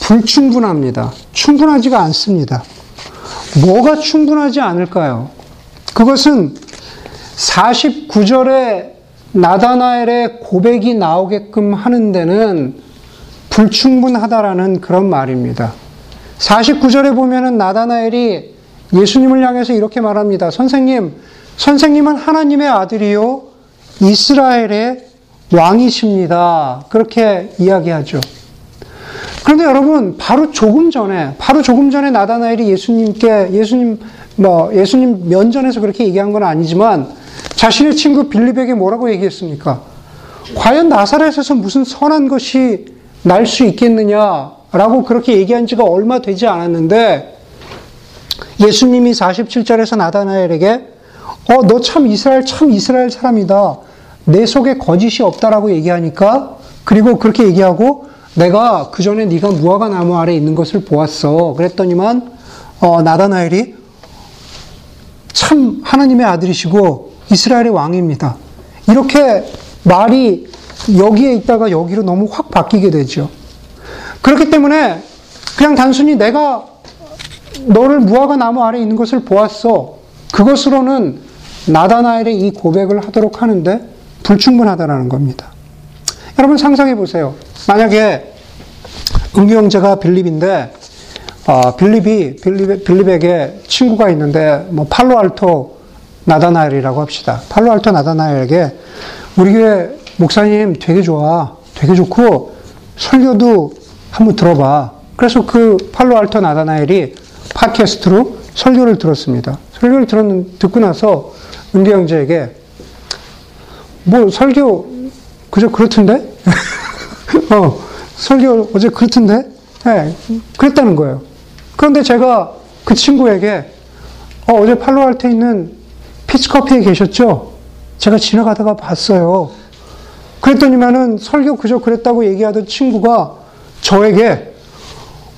불충분합니다. 충분하지가 않습니다. 뭐가 충분하지 않을까요? 그것은 49절에 나다나엘의 고백이 나오게끔 하는 데는 불충분하다라는 그런 말입니다. 49절에 보면은 나다나엘이 예수님을 향해서 이렇게 말합니다. 선생님, 선생님은 하나님의 아들이요, 이스라엘의 왕이십니다. 그렇게 이야기하죠. 그런데 여러분, 바로 조금 전에, 바로 조금 전에 나다나엘이 예수님께, 예수님, 뭐, 예수님 면전에서 그렇게 얘기한 건 아니지만, 자신의 친구 빌립에게 뭐라고 얘기했습니까? 과연 나사렛에서 무슨 선한 것이 날 수 있겠느냐라고 그렇게 얘기한 지가 얼마 되지 않았는데, 예수님이 47절에서 나다나엘에게, 어, 너 참 이스라엘, 참 이스라엘 사람이다. 내 속에 거짓이 없다라고 얘기하니까, 그리고 그렇게 얘기하고, 내가 그 전에 네가 무화과 나무 아래 있는 것을 보았어. 그랬더니만 어, 나다나엘이 참 하나님의 아들이시고 이스라엘의 왕입니다. 이렇게 말이 여기에 있다가 여기로 너무 확 바뀌게 되죠. 그렇기 때문에 그냥 단순히 내가 너를 무화과 나무 아래 있는 것을 보았어. 그것으로는 나다나엘의 이 고백을 하도록 하는데 불충분하다라는 겁니다. 여러분 상상해 보세요. 만약에 은규 형제가 빌립인데 어, 빌립이 빌립, 빌립에게 친구가 있는데 뭐 팔로알토 나다나엘이라고 합시다. 팔로알토 나다나엘에게 우리 교회 목사님 되게 좋아, 되게 좋고 설교도 한번 들어봐. 그래서 그 팔로알토 나다나엘이 팟캐스트로 설교를 들었습니다. 설교를 들었는 듣고 나서 은규 형제에게 뭐 설교 그저 그렇던데? 어, 설교 어제 그렇던데? 네, 그랬다는 거예요. 그런데 제가 그 친구에게 어, 제 팔로알테 있는 피치커피에 계셨죠? 제가 지나가다가 봤어요. 그랬더니만은 설교 그저 그랬다고 얘기하던 친구가 저에게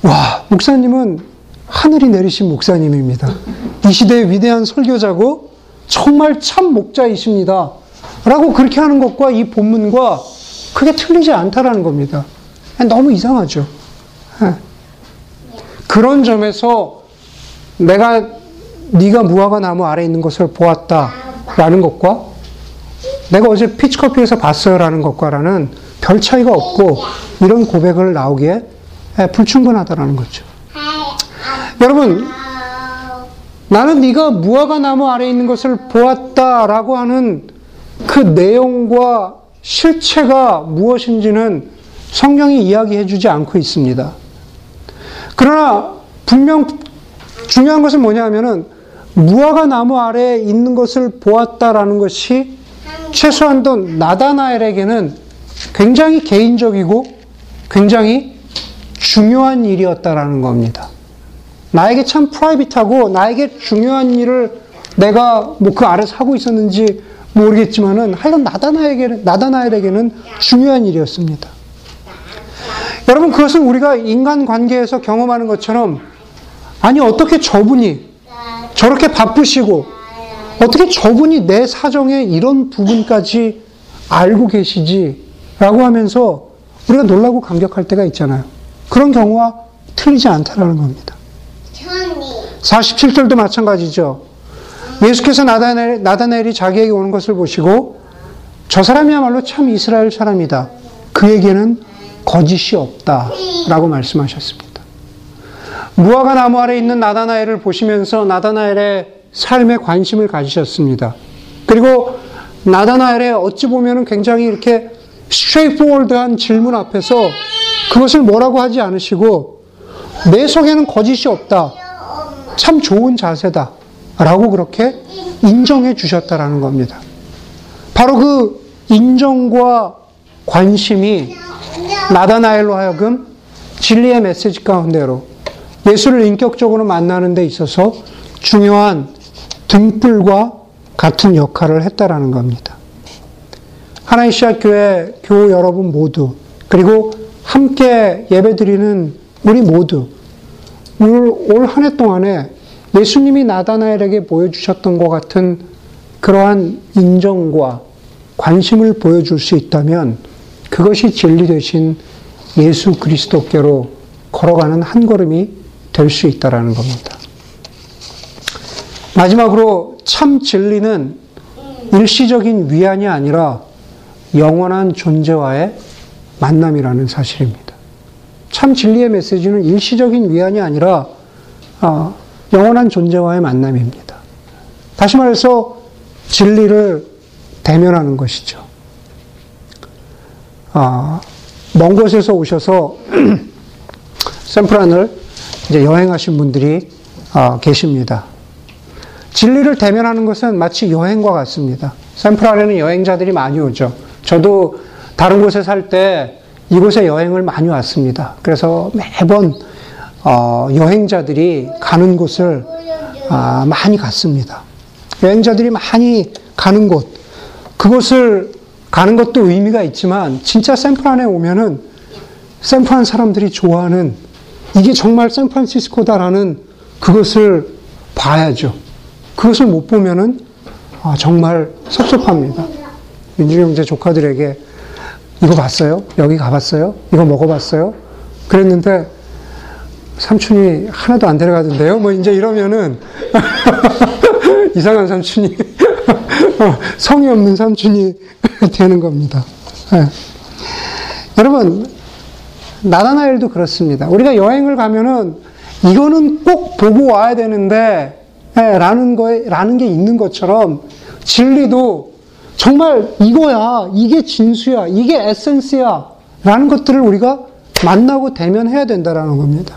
와, 목사님은 하늘이 내리신 목사님입니다. 이 시대의 위대한 설교자고 정말 참 목자이십니다. 라고 그렇게 하는 것과 이 본문과 크게 틀리지 않다라는 겁니다. 너무 이상하죠. 예. 그런 점에서 내가 네가 무화과 나무 아래 있는 것을 보았다라는 것과 내가 어제 피치커피에서 봤어요라는 것과라는 별 차이가 없고 이런 고백을 나오기에 예, 불충분하다라는 거죠. 여러분 나는 네가 무화과 나무 아래 있는 것을 보았다라고 하는 그 내용과 실체가 무엇인지는 성경이 이야기해 주지 않고 있습니다. 그러나 분명 중요한 것은 뭐냐 하면은 무화과 나무 아래에 있는 것을 보았다라는 것이 최소한도 나다나엘에게는 굉장히 개인적이고 굉장히 중요한 일이었다라는 겁니다. 나에게 참 프라이빗하고 나에게 중요한 일을 내가 뭐 그 아래서 하고 있었는지 모르겠지만은 하여간 나다나에게는 나다나엘에게는 중요한 일이었습니다. 여러분 그것은 우리가 인간 관계에서 경험하는 것처럼 아니 어떻게 저분이 저렇게 바쁘시고 어떻게 저분이 내 사정의 이런 부분까지 알고 계시지라고 하면서 우리가 놀라고 감격할 때가 있잖아요. 그런 경우와 틀리지 않다라는 겁니다. 47절도 마찬가지죠. 예수께서 나다넬, 나다넬이 자기에게 오는 것을 보시고 저 사람이야말로 참 이스라엘 사람이다. 그에게는 거짓이 없다. 라고 말씀하셨습니다. 무화과 나무 아래 있는 나다나엘을 보시면서 나다나엘의 삶에 관심을 가지셨습니다. 그리고 나다나엘의 어찌 보면 굉장히 이렇게 스트레이트포월드한 질문 앞에서 그것을 뭐라고 하지 않으시고 내 속에는 거짓이 없다. 참 좋은 자세다. 라고 그렇게 인정해 주셨다라는 겁니다. 바로 그 인정과 관심이 나다나엘로 하여금 진리의 메시지 가운데로 예수를 인격적으로 만나는 데 있어서 중요한 등불과 같은 역할을 했다라는 겁니다. 하나의 시작 교회 교우 여러분 모두 그리고 함께 예배드리는 우리 모두 올 한 해 동안에 예수님이 나다나엘에게 보여주셨던 것 같은 그러한 인정과 관심을 보여줄 수 있다면 그것이 진리 되신 예수 그리스도께로 걸어가는 한 걸음이 될 수 있다라는 겁니다. 마지막으로 참 진리는 일시적인 위안이 아니라 영원한 존재와의 만남이라는 사실입니다. 참 진리의 메시지는 일시적인 위안이 아니라 어, 영원한 존재와의 만남입니다. 다시 말해서 진리를 대면하는 것이죠. 아, 먼 곳에서 오셔서 샌프란을 이제 여행하신 분들이 아, 계십니다. 진리를 대면하는 것은 마치 여행과 같습니다. 샌프란에는 여행자들이 많이 오죠. 저도 다른 곳에 살 때 이곳에 여행을 많이 왔습니다. 그래서 매번 어, 여행자들이 가는 곳을 아, 많이 갔습니다. 여행자들이 많이 가는 곳, 그곳을 가는 것도 의미가 있지만 진짜 샌프란에 오면은 샌프란 사람들이 좋아하는 이게 정말 샌프란시스코다라는 그것을 봐야죠. 그것을 못 보면은 아, 정말 섭섭합니다. 민주 형제 조카들에게 이거 봤어요? 여기 가봤어요? 이거 먹어봤어요? 그랬는데 삼촌이 하나도 안 데려가던데요? 뭐 이제 이러면은 이상한 삼촌이 성의 없는 삼촌이 되는 겁니다. 네. 여러분 나다나엘도 그렇습니다. 우리가 여행을 가면은 이거는 꼭 보고 와야 되는데 네, 라는 거에 라는 게 있는 것처럼 진리도 정말 이거야, 이게 진수야, 이게 에센스야 라는 것들을 우리가 만나고 대면해야 된다라는 겁니다.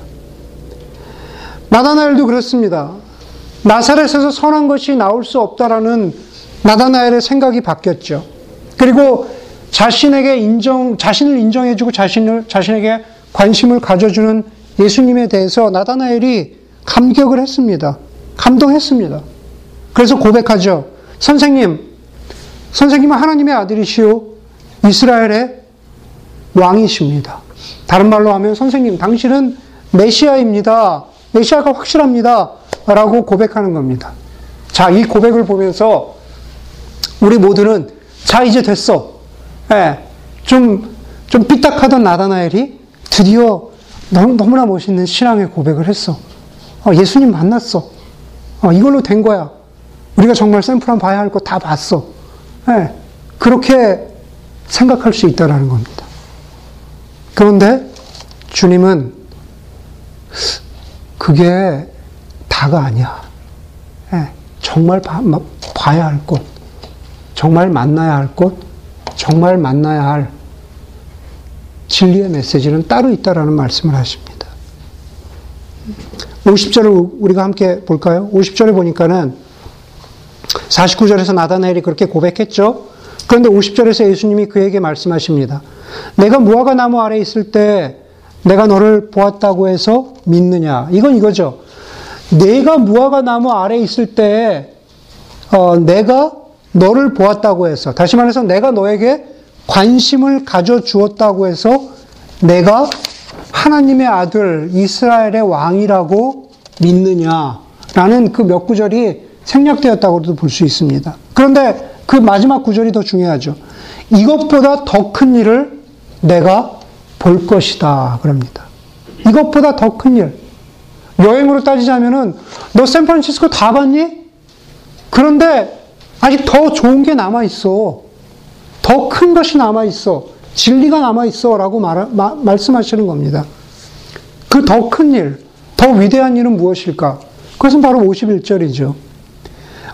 나다나엘도 그렇습니다. 나사렛에서 선한 것이 나올 수 없다라는 나다나엘의 생각이 바뀌었죠. 그리고 자신에게 인정, 자신을 인정해주고 자신을, 자신에게 관심을 가져주는 예수님에 대해서 나다나엘이 감격을 했습니다. 감동했습니다. 그래서 고백하죠. 선생님, 선생님은 하나님의 아들이시오. 이스라엘의 왕이십니다. 다른 말로 하면 선생님, 당신은 메시아입니다. 메시아가 확실합니다. 라고 고백하는 겁니다. 자, 이 고백을 보면서 우리 모두는 자, 이제 됐어. 예, 좀, 좀 삐딱하던 나다나엘이 드디어 너무, 나 멋있는 신앙의 고백을 했어. 어, 예수님 만났어. 어, 이걸로 된 거야. 우리가 정말 샘플 한 봐야 할 거 다 봤어. 예, 그렇게 생각할 수 있다라는 겁니다. 그런데 주님은 그게 다가 아니야. 예, 정말 봐, 봐야 할 곳, 정말 만나야 할 곳, 정말 만나야 할 진리의 메시지는 따로 있다라는 말씀을 하십니다. 50절을 우리가 함께 볼까요? 50절에 보니까는 49절에서 나다나엘이 그렇게 고백했죠. 그런데 50절에서 예수님이 그에게 말씀하십니다. 내가 무화과 나무 아래 있을 때 내가 너를 보았다고 해서 믿느냐? 이건 이거죠. 내가 무화과 나무 아래 있을 때 어, 내가 너를 보았다고 해서 다시 말해서 내가 너에게 관심을 가져 주었다고 해서 내가 하나님의 아들 이스라엘의 왕이라고 믿느냐라는 그 몇 구절이 생략되었다고도 볼 수 있습니다. 그런데 그 마지막 구절이 더 중요하죠. 이것보다 더 큰 일을 내가 볼 것이다. 그럽니다. 이것보다 더 큰 일. 여행으로 따지자면은 너 샌프란시스코 다 봤니? 그런데 아직 더 좋은 게 남아 있어. 더 큰 것이 남아 있어. 진리가 남아 있어라고 말, 마, 말씀하시는 겁니다. 그 더 큰 일, 더 위대한 일은 무엇일까? 그것은 바로 51절이죠.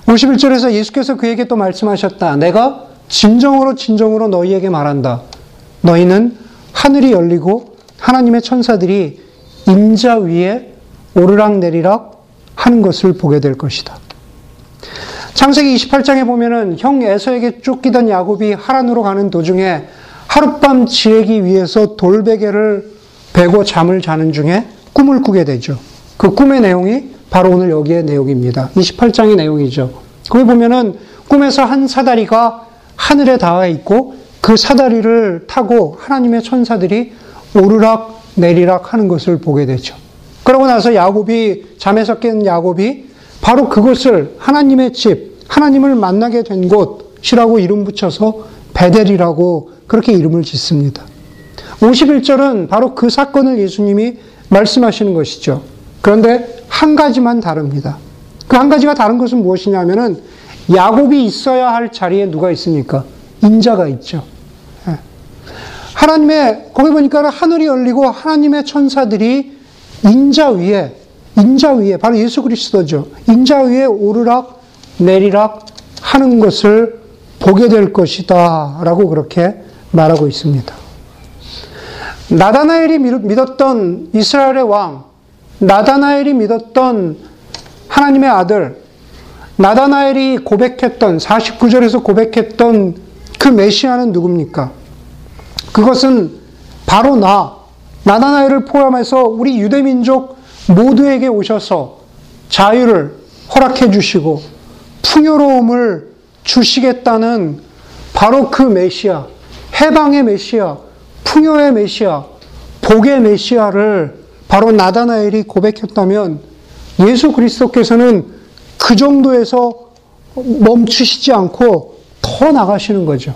51절에서 예수께서 그에게 또 말씀하셨다. 내가 진정으로 진정으로 너희에게 말한다. 너희는 하늘이 열리고 하나님의 천사들이 임자 위에 오르락 내리락 하는 것을 보게 될 것이다. 창세기 28장에 보면은 형 에서에게 쫓기던 야곱이 하란으로 가는 도중에 하룻밤 지내기 위해서 돌베개를 베고 잠을 자는 중에 꿈을 꾸게 되죠. 그 꿈의 내용이 바로 오늘 여기의 내용입니다. 28장의 내용이죠. 거기 보면은 꿈에서 한 사다리가 하늘에 닿아 있고 그 사다리를 타고 하나님의 천사들이 오르락 내리락 하는 것을 보게 되죠. 그러고 나서 야곱이 잠에서 깬 야곱이 바로 그것을 하나님의 집, 하나님을 만나게 된 곳이라고 이름 붙여서 베델이라고 그렇게 이름을 짓습니다. 51절은 바로 그 사건을 예수님이 말씀하시는 것이죠. 그런데 한 가지만 다릅니다. 그 한 가지가 다른 것은 무엇이냐면은 야곱이 있어야 할 자리에 누가 있습니까? 인자가 있죠. 예. 하나님의 거기 보니까 하늘이 열리고 하나님의 천사들이 인자 위에 인자 위에 바로 예수 그리스도죠. 인자 위에 오르락 내리락 하는 것을 보게 될 것이다라고 그렇게 말하고 있습니다. 나다나엘이 믿었던 이스라엘의 왕, 나다나엘이 믿었던 하나님의 아들, 나다나엘이 고백했던 49절에서 고백했던 그 메시아는 누굽니까? 그것은 바로 나, 나다나엘을 포함해서 우리 유대민족 모두에게 오셔서 자유를 허락해 주시고 풍요로움을 주시겠다는 바로 그 메시아, 해방의 메시아, 풍요의 메시아, 복의 메시아를 바로 나다나엘이 고백했다면 예수 그리스도께서는 그 정도에서 멈추시지 않고 더 나가시는 거죠.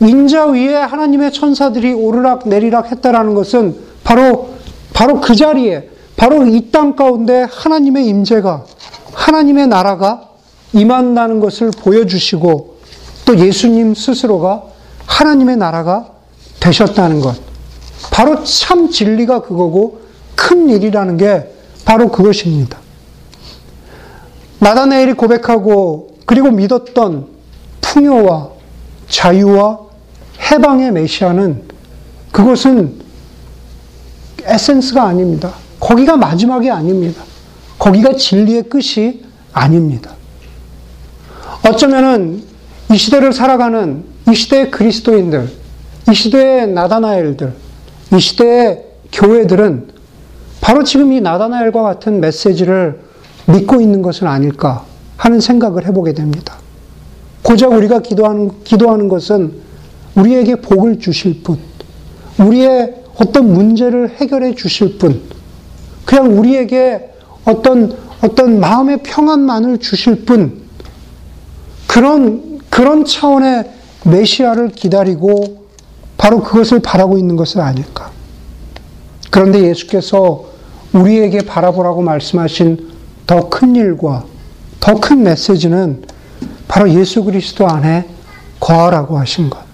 인자 위에 하나님의 천사들이 오르락 내리락 했다라는 것은 바로 바로 그 자리에 바로 이 땅 가운데 하나님의 임재가 하나님의 나라가 임한다는 것을 보여주시고 또 예수님 스스로가 하나님의 나라가 되셨다는 것. 바로 참 진리가 그거고 큰 일이라는 게 바로 그것입니다. 나다네엘이 고백하고 그리고 믿었던 풍요와 자유와 해방의 메시아는 그것은 에센스가 아닙니다. 거기가 마지막이 아닙니다. 거기가 진리의 끝이 아닙니다. 어쩌면은 이 시대를 살아가는 이 시대의 그리스도인들, 이 시대의 나다나엘들, 이 시대의 교회들은 바로 지금 이 나다나엘과 같은 메시지를 믿고 있는 것은 아닐까 하는 생각을 해보게 됩니다. 고작 우리가 기도하는, 기도하는 것은 우리에게 복을 주실 분, 우리의 어떤 문제를 해결해 주실 분, 그냥 우리에게 어떤, 어떤 마음의 평안만을 주실 분, 그런, 그런 차원의 메시아를 기다리고 바로 그것을 바라고 있는 것은 아닐까. 그런데 예수께서 우리에게 바라보라고 말씀하신 더 큰 일과 더 큰 메시지는 바로 예수 그리스도 안에 거하라고 하신 것.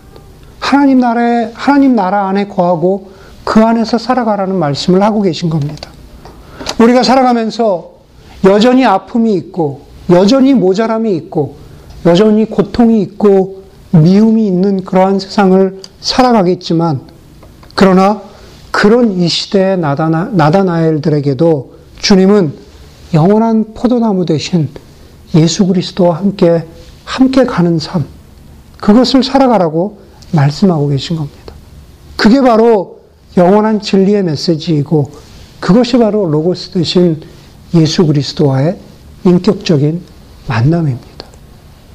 하나님 나라에, 하나님 나라 안에 거하고 그 안에서 살아가라는 말씀을 하고 계신 겁니다. 우리가 살아가면서 여전히 아픔이 있고, 여전히 모자람이 있고, 여전히 고통이 있고, 미움이 있는 그러한 세상을 살아가겠지만, 그러나 그런 이 시대의 나다나, 나다나엘들에게도 주님은 영원한 포도나무 대신 예수 그리스도와 함께, 함께 가는 삶, 그것을 살아가라고 말씀하고 계신 겁니다. 그게 바로 영원한 진리의 메시지이고 그것이 바로 로고스 대신 예수 그리스도와의 인격적인 만남입니다.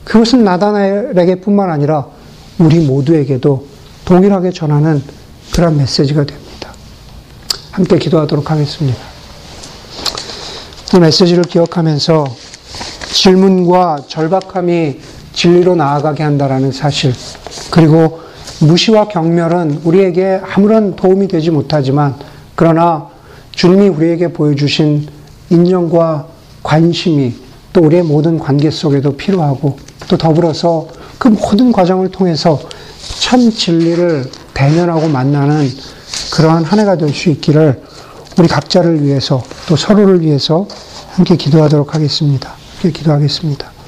그것은 나다나엘에게 뿐만 아니라 우리 모두에게도 동일하게 전하는 그런 메시지가 됩니다. 함께 기도하도록 하겠습니다. 이 메시지를 기억하면서 질문과 절박함이 진리로 나아가게 한다라는 사실, 그리고 무시와 경멸은 우리에게 아무런 도움이 되지 못하지만 그러나 주님이 우리에게 보여주신 인정과 관심이 또 우리의 모든 관계 속에도 필요하고 또 더불어서 그 모든 과정을 통해서 참 진리를 대면하고 만나는 그러한 한 해가 될 수 있기를 우리 각자를 위해서 또 서로를 위해서 함께 기도하도록 하겠습니다. 함께 기도하겠습니다.